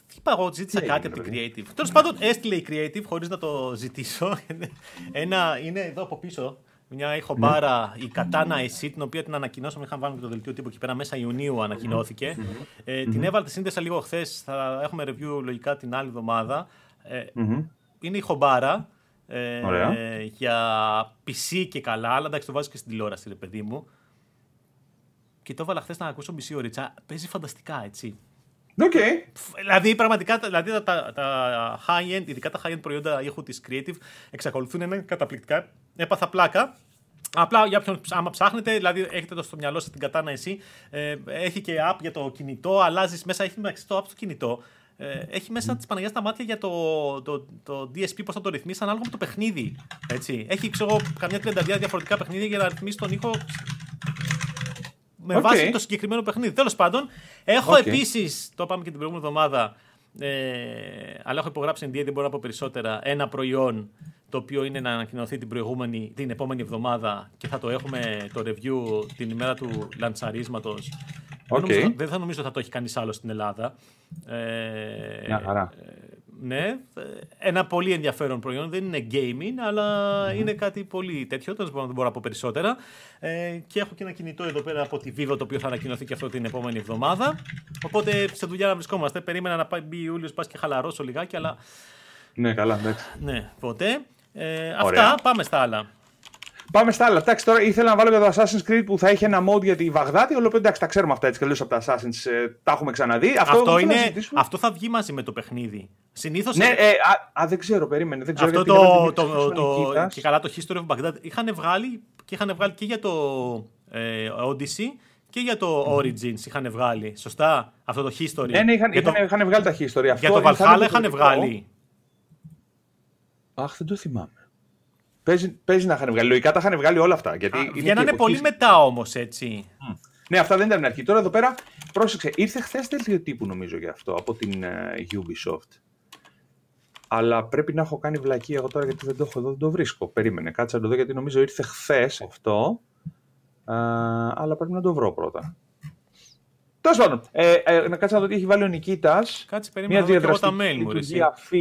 Speaker 1: τι είπα εγώ, ζήτησα κάτι από την Creative. Τέλος πάντων, έστειλε η Creative χωρίς να το ζητήσω. Ένα είναι εδώ από πίσω μια ηχομπάρα, ναι. η Katana εσύ, την οποία την ανακοινώσαμε. Είχαμε βάλει και το δελτίο τύπου εκεί πέρα μέσα Ιουνίου ανακοινώθηκε. Mm-hmm. Ε, την έβαλε, τη σύνδεσα λίγο χθες. Θα έχουμε review λογικά την άλλη εβδομάδα. Ε, mm-hmm. Είναι ηχομπάρα ε, για PC και καλά, αλλά εντάξει το βάζει και στην τηλεόραση, ρε παιδί μου. Και το έβαλα χθες να ακούσω μισή ωρίτσα. Παίζει φανταστικά, έτσι.
Speaker 2: Okay.
Speaker 1: Δηλαδή, πραγματικά δηλαδή, τα, τα, τα high-end, ειδικά τα high-end προϊόντα ήχου τη Creative, εξακολουθούν να είναι καταπληκτικά. Έπαθα πλάκα. Απλά για όποιον άμα ψάχνετε, δηλαδή έχετε το στο μυαλό σας την κατάνα εσύ, ε, έχει και app για το κινητό, αλλάζεις μέσα, έχει μεταξύ το app στο κινητό. Ε, έχει μέσα mm. τη Παναγία στα μάτια για το, το, το DSP, πώς θα το ρυθμίσεις ανάλογα με το παιχνίδι. Έτσι. Έχει ξέρω, καμιά τριανταριά διαφορετικά παιχνίδια για να ρυθμίσεις τον ήχο με okay. βάση το συγκεκριμένο παιχνίδι. Τέλος πάντων, έχω okay. επίσης, το είπαμε και την προηγούμενη εβδομάδα, ε, αλλά έχω υπογράψει NDA, δεν μπορώ να πω περισσότερα, ένα προϊόν το οποίο είναι να ανακοινωθεί την, προηγούμενη, την επόμενη εβδομάδα και θα το έχουμε το review την ημέρα του λαντσαρίσματος. Okay. Δεν, δεν θα νομίζω ότι θα το έχει κανείς άλλο στην Ελλάδα. Ε,
Speaker 2: Μια χαρά.
Speaker 1: Ε, ναι, ένα πολύ ενδιαφέρον προϊόν. Δεν είναι gaming, αλλά mm-hmm. είναι κάτι πολύ τέτοιο. Τέλος δεν μπορώ να πω περισσότερα. Ε, και έχω και ένα κινητό εδώ πέρα από τη Vivo, το οποίο θα ανακοινωθεί και αυτό την επόμενη εβδομάδα. Οπότε σε δουλειά να βρισκόμαστε. Περίμενα να πάει Ιούλιος, πας και χαλαρώσω λιγάκι, αλλά.
Speaker 2: Ναι, καλά, εντάξει.
Speaker 1: Ναι, ποτέ. Ε, αυτά, πάμε στα άλλα.
Speaker 2: Πάμε στα άλλα. Εντάξει, τώρα ήθελα να βάλω για το Assassin's Creed που θα έχει ένα mode για τη Βαγδάτη. Όλο εντάξει, τα ξέρουμε αυτά έτσι και από τα Assassin's. Ε, τα έχουμε ξαναδεί.
Speaker 1: Αυτό, αυτό, είναι, αυτό θα βγει μαζί με το παιχνίδι. Συνήθως.
Speaker 2: Ναι, ε, α, α, δεν ξέρω, περίμενε. Δεν ξέρω
Speaker 1: αυτό το, το, το, το, και καλά το History of Baghdad είχαν βγάλει και είχαν βγάλει και για το ε, Odyssey και για το Origins είχαν βγάλει. Σωστά, αυτό το History.
Speaker 2: Ναι, ναι, είχαν, είχαν, το... είχαν βγάλει τα History. Αυτό
Speaker 1: για το Valhalla είχαν βγάλει.
Speaker 2: Αχ, δεν το θυμάμαι. Παίζει, παίζει να είχαν βγάλει. Λογικά τα είχαν βγάλει όλα αυτά. Γιατί Α,
Speaker 1: βγαίνανε πολύ μετά όμως, έτσι.
Speaker 2: Mm. Ναι, αυτά δεν ήταν αρχή. Τώρα εδώ πέρα, πρόσεξε, ήρθε χθες δελτίο τύπου νομίζω για αυτό από την uh, Ubisoft. Αλλά πρέπει να έχω κάνει βλακή εγώ τώρα γιατί δεν το έχω εδώ, δεν το βρίσκω. Περίμενε, κάτσε να το δω γιατί νομίζω ήρθε χθες αυτό. Uh, αλλά πρέπει να το βρω πρώτα. Τέλος πάντων, ε, ε, να κάτσε να δω τι έχει βάλει ο Νικήτας.
Speaker 1: Κάτσε περίμενα μια να τα mail μου.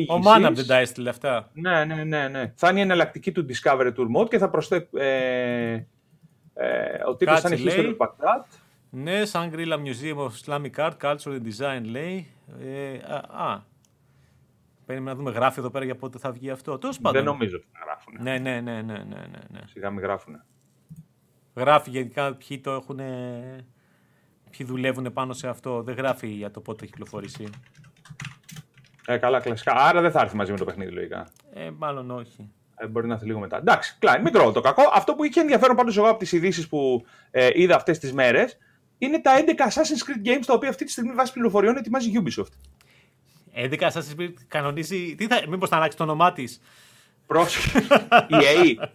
Speaker 1: Ο Μάναμ δεν τα έστειλε αυτά.
Speaker 2: Ναι, ναι, ναι, ναι. Θα είναι η εναλλακτική του Discovery Tour Mode και θα προσθέσει. Ε, ε, ο τύπο θα είναι History Baghdad.
Speaker 1: Ναι, Shangri-La Museum of Islamic Art, Culture and Design λέει. Ε, α, α. Περίμενα να δούμε γράφει εδώ πέρα για πότε θα βγει αυτό. Τόσο
Speaker 2: πάντων. Δεν νομίζω ότι θα γράφουν.
Speaker 1: Ναι, ναι, ναι, ναι, ναι, ναι.
Speaker 2: Σιγά μην γράφουν.
Speaker 1: Γράφει γενικά ποιοι το έχουν ποιοι δουλεύουν πάνω σε αυτό. Δεν γράφει για το πότε έχει κυκλοφορήσει.
Speaker 2: Ε, καλά, κλασικά. Άρα δεν θα έρθει μαζί με το παιχνίδι, λογικά.
Speaker 1: Ε, μάλλον όχι.
Speaker 2: Ε, μπορεί να έρθει λίγο μετά. Εντάξει, κλάιν, μικρό το κακό. Αυτό που είχε ενδιαφέρον πάντως εγώ από τις ειδήσεις που ε, είδα αυτές τις μέρες είναι τα 11 Assassin's Creed Games τα οποία αυτή τη στιγμή βάσει πληροφοριών ετοιμάζει η Ubisoft.
Speaker 1: 11 Assassin's Creed κανονίζει. Τι θα... Μήπως θα αλλάξει το όνομά της;
Speaker 2: Πρόσεχε. EA.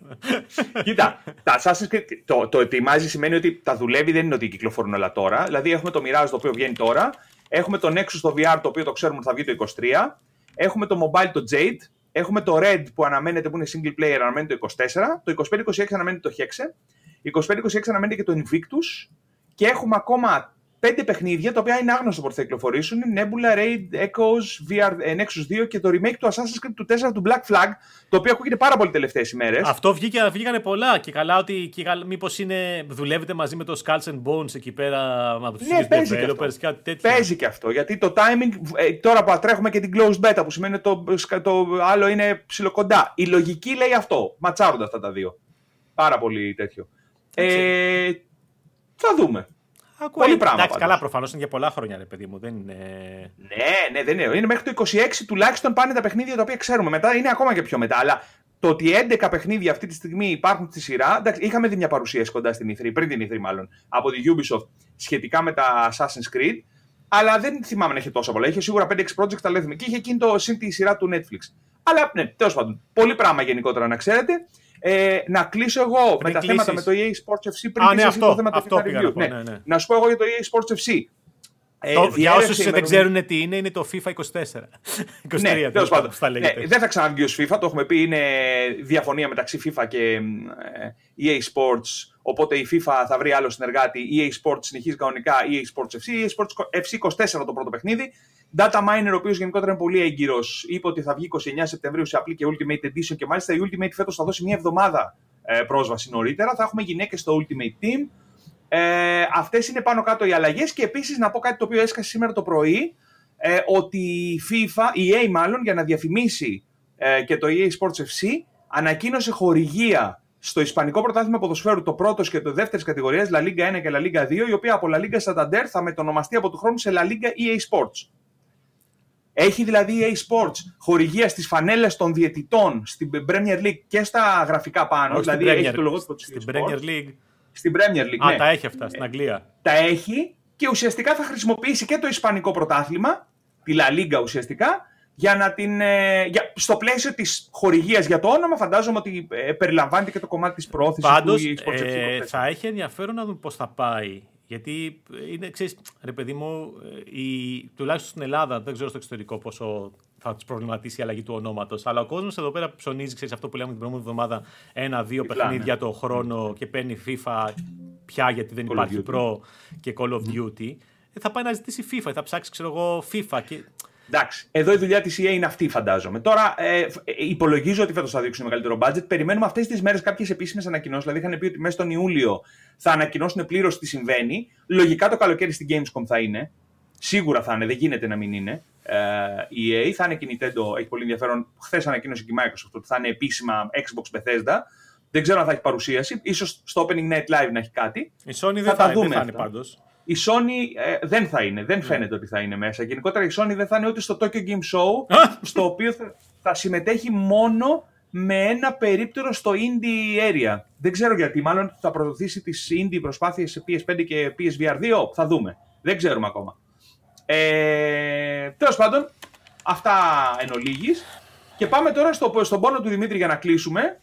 Speaker 2: Κοίτα, τα Assassin's Creed, το, το ετοιμάζει σημαίνει ότι τα δουλεύει, δεν είναι ότι κυκλοφορούν όλα τώρα. Δηλαδή έχουμε το Mirage το οποίο βγαίνει τώρα, έχουμε το Nexus το VR το οποίο το ξέρουμε ότι θα βγει το 23, έχουμε το Mobile το Jade, έχουμε το Red που αναμένεται που είναι single player, αναμένεται το 24, το 25-26 αναμένεται το Hexe, 25-26 αναμένεται και το Invictus και έχουμε ακόμα πέντε παιχνίδια τα οποία είναι άγνωστο πότε θα κυκλοφορήσουν. Nebula, Raid, Echoes, VR, ε, Nexus 2 και το remake του Assassin's Creed του 4 του Black Flag, το οποίο ακούγεται πάρα πολύ τελευταίες ημέρες.
Speaker 1: Αυτό βγήκε, βγήκανε πολλά και καλά ότι μήπως δουλεύετε μαζί με το Skulls and Bones εκεί πέρα από τους
Speaker 2: ναι, παίζει developers, και κάτι τέτοιο. Παίζει και αυτό. Γιατί το timing, ε, τώρα που τρέχουμε και την closed beta, που σημαίνει το, το άλλο είναι ψηλοκοντά. Η λογική λέει αυτό. Ματσάρονται αυτά τα δύο. Πάρα πολύ τέτοιο. Ε, θα δούμε.
Speaker 1: Ακούω, Πολύ πράγμα. Εντάξει, καλά, προφανώς είναι για πολλά χρόνια, ρε παιδί μου. Δεν είναι...
Speaker 2: Ναι, ναι, δεν είναι. Είναι μέχρι το 26 τουλάχιστον πάνε τα παιχνίδια τα οποία ξέρουμε. Μετά είναι ακόμα και πιο μετά. Αλλά το ότι 11 παιχνίδια αυτή τη στιγμή υπάρχουν στη σειρά. Εντάξει, είχαμε δει μια παρουσίαση κοντά στην E3, πριν την E3 μάλλον, από τη Ubisoft σχετικά με τα Assassin's Creed. Αλλά δεν θυμάμαι να έχει τόσα πολλά. Είχε σίγουρα 5-6 projects, τα λέμε. Και είχε εκείνη το συν τη σειρά του Netflix. Αλλά ναι, τέλος πάντων. Πολύ πράγμα γενικότερα να ξέρετε. Ε, να κλείσω εγώ με τα θέματα με το EA Sports FC πριν
Speaker 1: Α, ναι, αυτό, το θέμα αυτό του review.
Speaker 2: Ναι. Ναι, ναι. Να σου πω εγώ για το EA Sports FC.
Speaker 1: Ε, για όσους δεν ξέρουν τι είναι, είναι το FIFA 24. 23,
Speaker 2: ναι, τέλος πάντων. Ναι, δεν θα ξαναβγεί ως FIFA, το έχουμε πει. Είναι διαφωνία μεταξύ FIFA και ε, EA Sports. Οπότε η FIFA θα βρει άλλο συνεργάτη. EA Sports συνεχίζει κανονικά EA Sports FC. EA Sports FC 24 το πρώτο παιχνίδι. Data Miner, ο οποίος γενικότερα είναι πολύ έγκυρος, είπε ότι θα βγει 29 Σεπτεμβρίου σε απλή και Ultimate Edition και μάλιστα η Ultimate φέτος θα δώσει μια εβδομάδα ε, πρόσβαση νωρίτερα. Θα έχουμε γυναίκες στο Ultimate Team. Ε, Αυτές είναι πάνω κάτω οι αλλαγές και επίσης να πω κάτι το οποίο έσκασε σήμερα το πρωί. Ε, ότι η FIFA, η EA μάλλον, για να διαφημίσει ε, και το EA Sports FC, ανακοίνωσε χορηγία στο Ισπανικό Πρωτάθλημα Ποδοσφαίρου το πρώτος και το δεύτερης κατηγορίας, La Liga 1 και La Liga 2, η οποία από La Liga Santander θα μετονομαστεί από του χρόνου σε La Liga EA Sports. Έχει δηλαδή η Sports χορηγία στις φανέλες των διαιτητών στην Premier League και στα γραφικά πάνω.
Speaker 1: Όχι
Speaker 2: δηλαδή
Speaker 1: Premier,
Speaker 2: έχει το
Speaker 1: λογότυπο τη Στην Premier League.
Speaker 2: Στην Premier League.
Speaker 1: Α,
Speaker 2: ναι.
Speaker 1: τα έχει αυτά στην Αγγλία. Ε,
Speaker 2: τα έχει και ουσιαστικά θα χρησιμοποιήσει και το Ισπανικό πρωτάθλημα, τη La Liga ουσιαστικά, για να την, ε, για, στο πλαίσιο της χορηγίας για το όνομα, φαντάζομαι ότι ε, περιλαμβάνεται και το κομμάτι της προώθησης
Speaker 1: Πάντως, του ε, θα έχει ενδιαφέρον να δούμε πώς θα πάει γιατί είναι, ξέρεις, ρε παιδί μου, ε, η, τουλάχιστον στην Ελλάδα, δεν ξέρω στο εξωτερικό πόσο θα τους προβληματίσει η αλλαγή του ονόματος. Αλλά ο κόσμος εδώ πέρα ψωνίζει, ξέρεις αυτό που λέμε την προηγούμενη εβδομάδα, ένα-δύο παιχνίδια το χρόνο και παίρνει FIFA πια γιατί δεν υπάρχει Pro και Call of Duty. Ε, θα πάει να ζητήσει FIFA, θα ψάξει, ξέρω εγώ, FIFA. Και
Speaker 2: Εντάξει. Εδώ η δουλειά της EA είναι αυτή, φαντάζομαι. Τώρα ε, ε, υπολογίζω ότι φέτος θα δείξουν μεγαλύτερο budget. Περιμένουμε αυτές τις μέρες κάποιες επίσημες ανακοινώσεις. Δηλαδή, είχαν πει ότι μέσα στον Ιούλιο θα ανακοινώσουν πλήρως τι συμβαίνει. Λογικά το καλοκαίρι στην Gamescom θα είναι. Σίγουρα θα είναι, δεν γίνεται να μην είναι. Ε, η EA θα είναι και η Nintendo, έχει πολύ ενδιαφέρον. Χθες ανακοίνωσε και η Microsoft ότι θα είναι επίσημα Xbox Bethesda. Δεν ξέρω αν θα έχει παρουσίαση. Ίσως στο Opening Night Live να έχει κάτι.
Speaker 1: Η Sony δεν θα, θα, δούμε θα είναι πάντως.
Speaker 2: Η Sony ε, δεν θα είναι, δεν ναι. φαίνεται ότι θα είναι μέσα. Γενικότερα η Sony δεν θα είναι ούτε στο Tokyo Game Show, στο οποίο θα, θα συμμετέχει μόνο με ένα περίπτερο στο indie area. Δεν ξέρω γιατί, μάλλον θα προωθήσει τις indie προσπάθειες σε PS5 και PSVR 2, θα δούμε. Δεν ξέρουμε ακόμα. Ε, τέλος πάντων, αυτά εν ολίγης. Και πάμε τώρα στο, στον πόνο του Δημήτρη για να κλείσουμε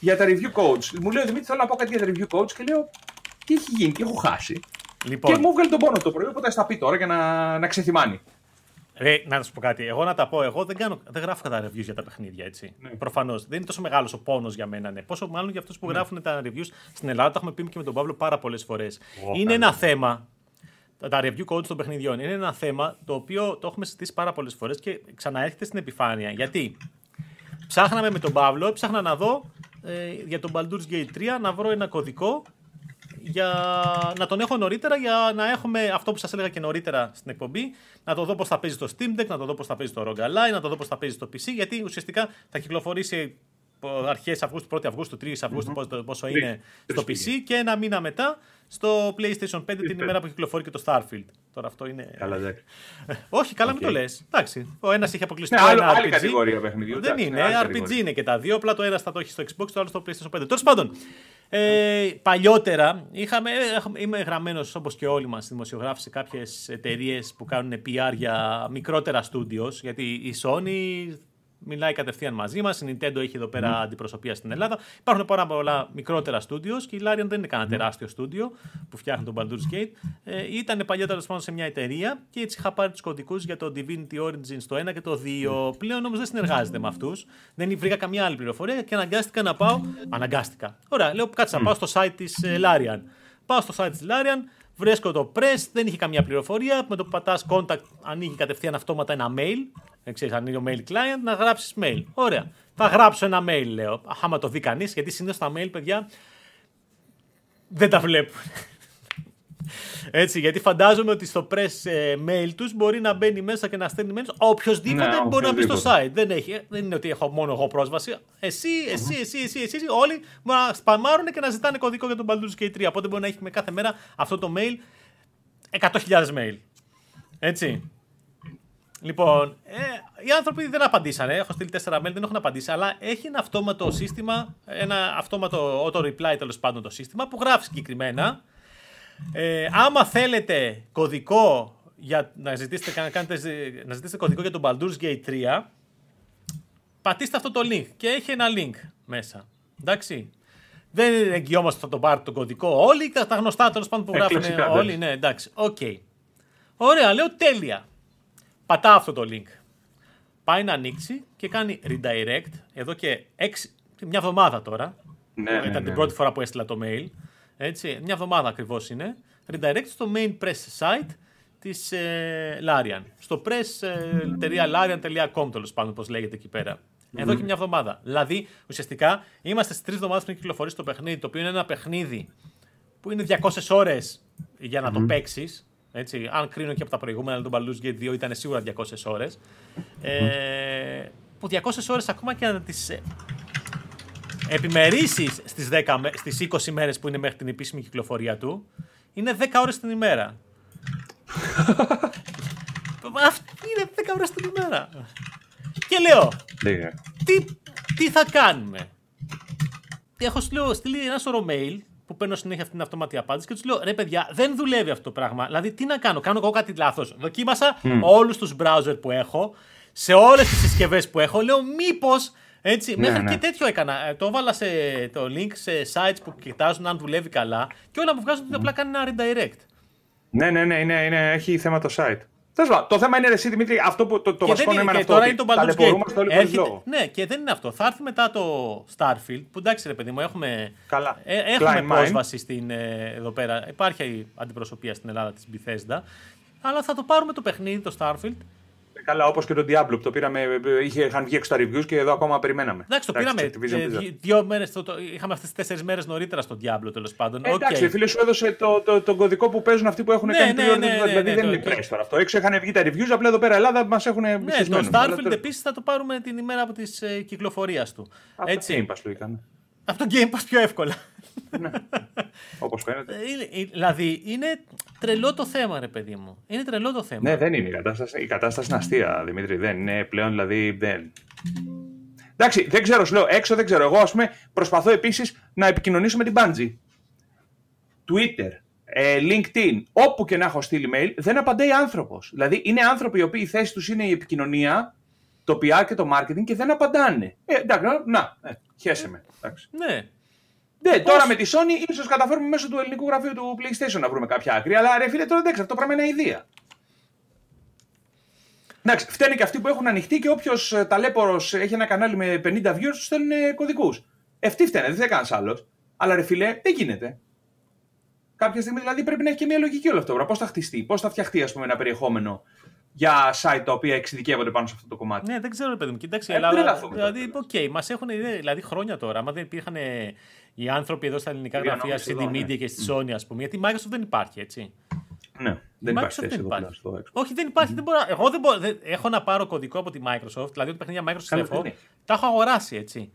Speaker 2: για τα review codes. Μου λέει ο Δημήτρη, θέλω να πω κάτι για τα review codes και λέω τι έχει γίνει, τι έχω χάσει. Λοιπόν. Και μου βγάλει τον πόνο το πρωί, οπότε θα τα πει τώρα για να, να ξεθυμάνει.
Speaker 1: Ρε, να σου πω κάτι. Εγώ να τα πω. Εγώ δεν, κάνω, δεν γράφω κατά reviews για τα παιχνίδια, έτσι. Ναι. Προφανώς. Δεν είναι τόσο μεγάλος ο πόνος για μένα, ναι. Πόσο μάλλον για αυτούς που ναι. γράφουν τα reviews στην Ελλάδα. Τα έχουμε πει και με τον Παύλο πάρα πολλές φορές. είναι ένα θέμα. Τα review codes των παιχνιδιών είναι ένα θέμα το οποίο το έχουμε συζητήσει πάρα πολλές φορές και ξαναέρχεται στην επιφάνεια. Γιατί; Ψάχναμε με τον Παύλο, ψάχνα να δω ε, για τον Baldur's Gate 3 να βρω ένα κωδικό για να τον έχω νωρίτερα για να έχουμε αυτό που σας έλεγα και νωρίτερα στην εκπομπή. Να το δω πώς θα παίζει στο Steam Deck, να το δω πώς θα παίζει στο ROG Ally, να το δω πώς θα παίζει στο PC. Γιατί ουσιαστικά θα κυκλοφορήσει αρχές Αυγούστου, 1η Αυγούστου, 3η Αυγούστου, mm-hmm. πόσο είναι στο PC και ένα μήνα μετά στο PlayStation 5 την ημέρα που κυκλοφορεί και το Starfield. Τώρα αυτό είναι.
Speaker 2: Καλά,
Speaker 1: Όχι, καλά, μην το λες. Εντάξει. Ο ένας έχει αποκλειστεί
Speaker 2: ναι, ένα άλλη RPG. κατηγορία παιχνιδιού.
Speaker 1: Δεν είναι. RPG είναι και τα δύο. Απλά το ένας θα το έχει στο Xbox, το άλλο στο PlayStation 5. Τέλος πάντων, ε, παλιότερα είχαμε, είμαι γραμμένος όπως και όλοι μας δημοσιογράφοι σε κάποιες εταιρείες που κάνουν PR για μικρότερα studios. Γιατί η Sony μιλάει κατευθείαν μαζί μας. Η Nintendo έχει εδώ πέρα mm. αντιπροσωπεία στην Ελλάδα. Υπάρχουν πάρα πολλά μικρότερα studios και η Larian δεν είναι κανένα τεράστιο στούντιο που φτιάχνει τον Baldur's Gate. Ε, ήταν παλιότερα πάνω σε μια εταιρεία και έτσι είχα πάρει τους κωδικούς για το Divinity Origins το 1 και το 2. Πλέον όμως δεν συνεργάζεται με αυτούς. Δεν βρήκα καμιά άλλη πληροφορία και αναγκάστηκα να πάω. Αναγκάστηκα. Ωραία, λέω κάτσε να πάω στο site της ε, Larian. Πάω στο site της Larian, βρίσκω το press, δεν είχε καμία πληροφορία. Με το που πατάς contact, ανοίγει κατευθείαν αυτόματα ένα mail δεν ξέρεις, ανοίγει ο mail client, να γράψεις mail. Ωραία. Θα γράψω ένα mail, λέω. Άμα το δει κανείς, γιατί συνήθως τα mail, παιδιά, δεν τα βλέπουν. Έτσι, γιατί φαντάζομαι ότι στο press ε, mail τους μπορεί να μπαίνει μέσα και να στέλνει mail οποιοδήποτε ναι, μπορεί να μπει στο site. Δεν, έχει, δεν είναι ότι έχω μόνο εγώ πρόσβαση. Εσύ, εσύ, εσύ, εσύ, εσύ, όλοι μπορεί να σπαμάρουν και να ζητάνε κωδικό για τον Baldur's Gate 3. Οπότε μπορεί να έχει με κάθε μέρα αυτό το mail 100.000 mail. Έτσι. Λοιπόν, ε, οι άνθρωποι δεν απαντήσανε. Έχω στείλει τέσσερα mail, δεν έχουν απαντήσει. Αλλά έχει ένα αυτόματο σύστημα, ένα αυτόματο auto-reply τέλος πάντων το σύστημα που γράφει συγκεκριμένα. Ε, άμα θέλετε κωδικό για να ζητήσετε, να, κάνετε, να ζητήσετε κωδικό για τον Baldur's Gate 3, πατήστε αυτό το link και έχει ένα link μέσα. Εντάξει. Δεν εγγυόμαστε ότι θα τον πάρει τον κωδικό όλοι, τα γνωστά τέλος πάντων που γράφουν όλοι. Ναι, εντάξει. OK. Okay. Ωραία, λέω τέλεια. Πατά αυτό το link. Πάει να ανοίξει και κάνει redirect εδώ και έξι, μια εβδομάδα τώρα. Ναι, Ήταν ναι, την ναι. πρώτη φορά που έστειλα το mail. Έτσι, μια εβδομάδα ακριβώς είναι. Redirect στο main press site της ε, Larian. Στο press.larian.com τέλος πάντων, όπως λέγεται εκεί πέρα. Εδώ και μια εβδομάδα. Δηλαδή, ουσιαστικά είμαστε στις τρεις εβδομάδες πριν κυκλοφορήσει το παιχνίδι, το οποίο είναι ένα παιχνίδι που είναι 200 ώρες για να το παίξεις. Έτσι, αν κρίνω και από τα προηγούμενα, το Baldur's Gate 2 ήταν σίγουρα 200 ώρες. Ε, που 200 ώρες ακόμα και να τις ε, επιμερίσεις στις, 10, στις 20 μέρες που είναι μέχρι την επίσημη κυκλοφορία του, είναι 10 ώρες την ημέρα. Αυτή είναι 10 ώρες την ημέρα. Και λέω, τι, τι θα κάνουμε; Έχω στείλει ένα σωρό mail που παίρνω συνέχεια αυτή την αυτόματη απάντηση και τους λέω: Ρε παιδιά, δεν δουλεύει αυτό το πράγμα. Δηλαδή, τι να κάνω, κάνω εγώ κάτι λάθος. Δοκίμασα mm. όλους τους browser που έχω, σε όλες τις συσκευές που έχω. Λέω: Μήπως. Έτσι, ναι, μέχρι ναι. και τέτοιο έκανα. Ε, το έβαλα σε το link σε sites που κοιτάζουν αν δουλεύει καλά και όλα μου βγάζουν ότι απλά κάνει ένα redirect.
Speaker 2: Ναι, ναι, ναι, είναι, είναι, έχει θέμα το site. Το θέμα είναι εσύ, Δημήτρη, αυτό που το, το βασικό είναι αυτό. Τώρα είναι το Baldur's Gate.
Speaker 1: Έρχεται, ναι, και δεν είναι αυτό. Θα έρθει μετά το Starfield, που εντάξει ρε παιδί μου, έχουμε,
Speaker 2: Καλά.
Speaker 1: Ε, έχουμε πρόσβαση στην, ε, εδώ πέρα. Υπάρχει αντιπροσωπεία στην Ελλάδα της Bethesda. Αλλά θα το πάρουμε το παιχνίδι, το Starfield,
Speaker 2: Καλά, όπως και το Diablo που το πήραμε, είχε, είχαν βγει έξω τα reviews και εδώ ακόμα περιμέναμε.
Speaker 1: Εντάξει, το πήραμε. Ε, δύο μέρες, είχαμε αυτές τις τέσσερις μέρες νωρίτερα στο Diablo τέλος πάντων.
Speaker 2: Ε, εντάξει, okay. φίλε σου έδωσε το, το, το, κωδικό που παίζουν αυτοί που έχουν ναι, κάνει ναι, ναι, ναι, Δηλαδή δεν είναι press τώρα αυτό. Έξω είχαν βγει τα reviews, απλά εδώ πέρα Ελλάδα μας έχουν ναι,
Speaker 1: Το Starfield επίσης θα το πάρουμε την ημέρα από τη ε, κυκλοφορίας του.
Speaker 2: Έτσι. Game Pass το είχαν.
Speaker 1: από το Game Pass πιο εύκολα.
Speaker 2: ναι. Όπως φαίνεται.
Speaker 1: Ε, δηλαδή, είναι τρελό το θέμα, ρε παιδί μου. Είναι τρελό το θέμα.
Speaker 2: Ναι, δεν είναι η κατάσταση. Η κατάσταση είναι αστεία, Δημήτρη. Δεν είναι πλέον, δηλαδή. Δεν... Εντάξει, δεν ξέρω, σου λέω έξω, δεν ξέρω. Εγώ, ας πούμε, προσπαθώ επίσης να επικοινωνήσω με την Bungie. Twitter, ε, LinkedIn, όπου και να έχω στείλει mail, δεν απαντάει άνθρωπος. Δηλαδή, είναι άνθρωποι οι οποίοι η θέση τους είναι η επικοινωνία, το PR και το marketing και δεν απαντάνε. Ε, εντάξει, να, ε, χέσε με. Εντάξει.
Speaker 1: Ναι.
Speaker 2: Ναι, τώρα με τη Sony ίσως καταφέρουμε μέσω του ελληνικού γραφείου του PlayStation να βρούμε κάποια άκρη. Αλλά ρε φίλε, τώρα εντάξει, αυτό πράγμα είναι ιδέα. Εντάξει, φταίνει και αυτοί που έχουν ανοιχτεί και όποιος ε, ταλέπορος έχει ένα κανάλι με 50 views τους στέλνουν κωδικούς. Ευτοί φταίνε, δεν θέλει κανένα άλλος. Αλλά ρε φίλε, δεν γίνεται. Κάποια στιγμή δηλαδή πρέπει να έχει και μια λογική όλο αυτό. Πώς θα χτιστεί, πώς θα φτιαχτεί ας πούμε, ένα περιεχόμενο για site τα οποία εξειδικεύονται πάνω σε αυτό το κομμάτι.
Speaker 1: Ναι, δεν ξέρω, παιδί μου. Κοιτάξτε, ε, Ελλάδα. Δηλαδή, OK, okay, μα έχουν δηλαδή χρόνια τώρα. Άμα δεν υπήρχαν οι άνθρωποι εδώ στα ελληνικά γραφεία, στη CD Media ναι. και στη Sony, ας πούμε. Γιατί η Microsoft δεν υπάρχει, έτσι.
Speaker 2: Ναι, δεν υπάρχει θέση
Speaker 1: δεν υπάρχει. Στο Όχι, δεν υπάρχει. Mm. Δεν μπορώ, εγώ δεν μπορώ, δεν, έχω να πάρω κωδικό από τη Microsoft, δηλαδή ό,τι παιχνίδια Microsoft έχω, τα έχω αγοράσει, έτσι.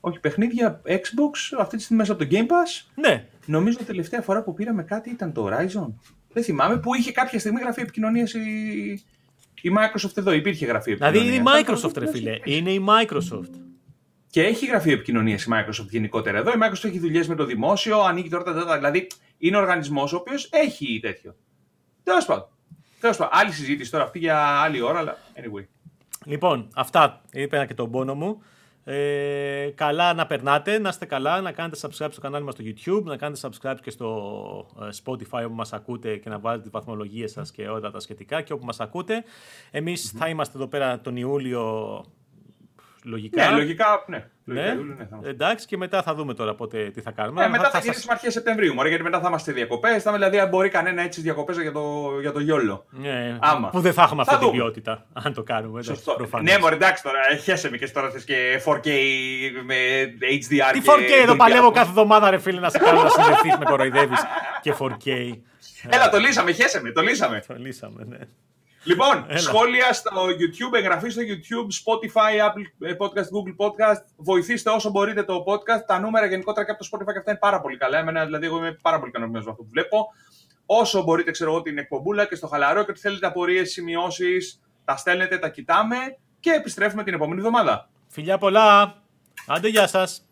Speaker 2: Όχι, παιχνίδια Xbox αυτή τη στιγμή μέσα από το Game Pass.
Speaker 1: Ναι.
Speaker 2: Νομίζω ότι τελευταία φορά που πήραμε κάτι ήταν το Horizon. Δεν θυμάμαι, που είχε κάποια στιγμή γραφή επικοινωνία η, η Microsoft εδώ. Υπήρχε γραφή
Speaker 1: επικοινωνία. Δηλαδή είναι η Microsoft, ρε φίλε. Είναι η Microsoft.
Speaker 2: Και έχει γραφείο επικοινωνίας η Microsoft γενικότερα εδώ. Η Microsoft έχει δουλειές με το δημόσιο, ανοίγει τώρα τα data. Δηλαδή είναι οργανισμός ο οποίος έχει τέτοιο. Τέλος πάντων. Τέλος πάντων. Άλλη συζήτηση τώρα αυτή για άλλη ώρα, αλλά anyway.
Speaker 1: Λοιπόν, αυτά είπε και τον πόνο μου. Ε, καλά να περνάτε, να είστε καλά, να κάνετε subscribe στο κανάλι μας στο YouTube, να κάνετε subscribe και στο ε, Spotify όπου μας ακούτε και να βάλετε τις βαθμολογίες σας και όλα τα σχετικά και όπου μας ακούτε. εμεις θα είμαστε εδώ πέρα τον Ιούλιο Λογικά.
Speaker 2: Ναι, λογικά, ναι.
Speaker 1: ναι. ναι θα Εντάξει, και μετά θα δούμε τώρα πότε τι θα κάνουμε.
Speaker 2: Ναι, μετά θα, θα γυρίσουμε αρχές Σεπτεμβρίου. Μωρέ, γιατί μετά θα είμαστε διακοπές. Θα δηλαδή αν μπορεί κανένα έτσι διακοπές για το, για το γιόλο.
Speaker 1: Ναι, Άμα. Που δεν θα έχουμε αυτή την ποιότητα, αν το κάνουμε. Σωστό.
Speaker 2: Ναι, μωρέ, εντάξει τώρα. Χέσε με και τώρα θες και 4K με HDR.
Speaker 1: Τι 4K εδώ παλεύω κάθε εβδομάδα, ρε φίλε, να σε κάνω να συνδεθείς με κοροϊδεύεις και 4K.
Speaker 2: Έλα, το λύσαμε, χέσε με, το λύσαμε.
Speaker 1: Το λύσαμε, ναι.
Speaker 2: Λοιπόν, σχόλια στο YouTube, εγγραφή στο YouTube, Spotify, Apple Podcast, Google Podcast. Βοηθήστε όσο μπορείτε το podcast. Τα νούμερα γενικότερα και από το Spotify και αυτά είναι πάρα πολύ καλά. Εμένα, δηλαδή, εγώ είμαι πάρα πολύ ικανοποιημένος με αυτό που βλέπω. Όσο μπορείτε, ξέρω εγώ, την εκπομπούλα και στο χαλαρό και ότι θέλετε απορίες, σημειώσεις, τα στέλνετε, τα κοιτάμε και επιστρέφουμε την επόμενη εβδομάδα.
Speaker 1: Φιλιά πολλά. Άντε, γεια σας.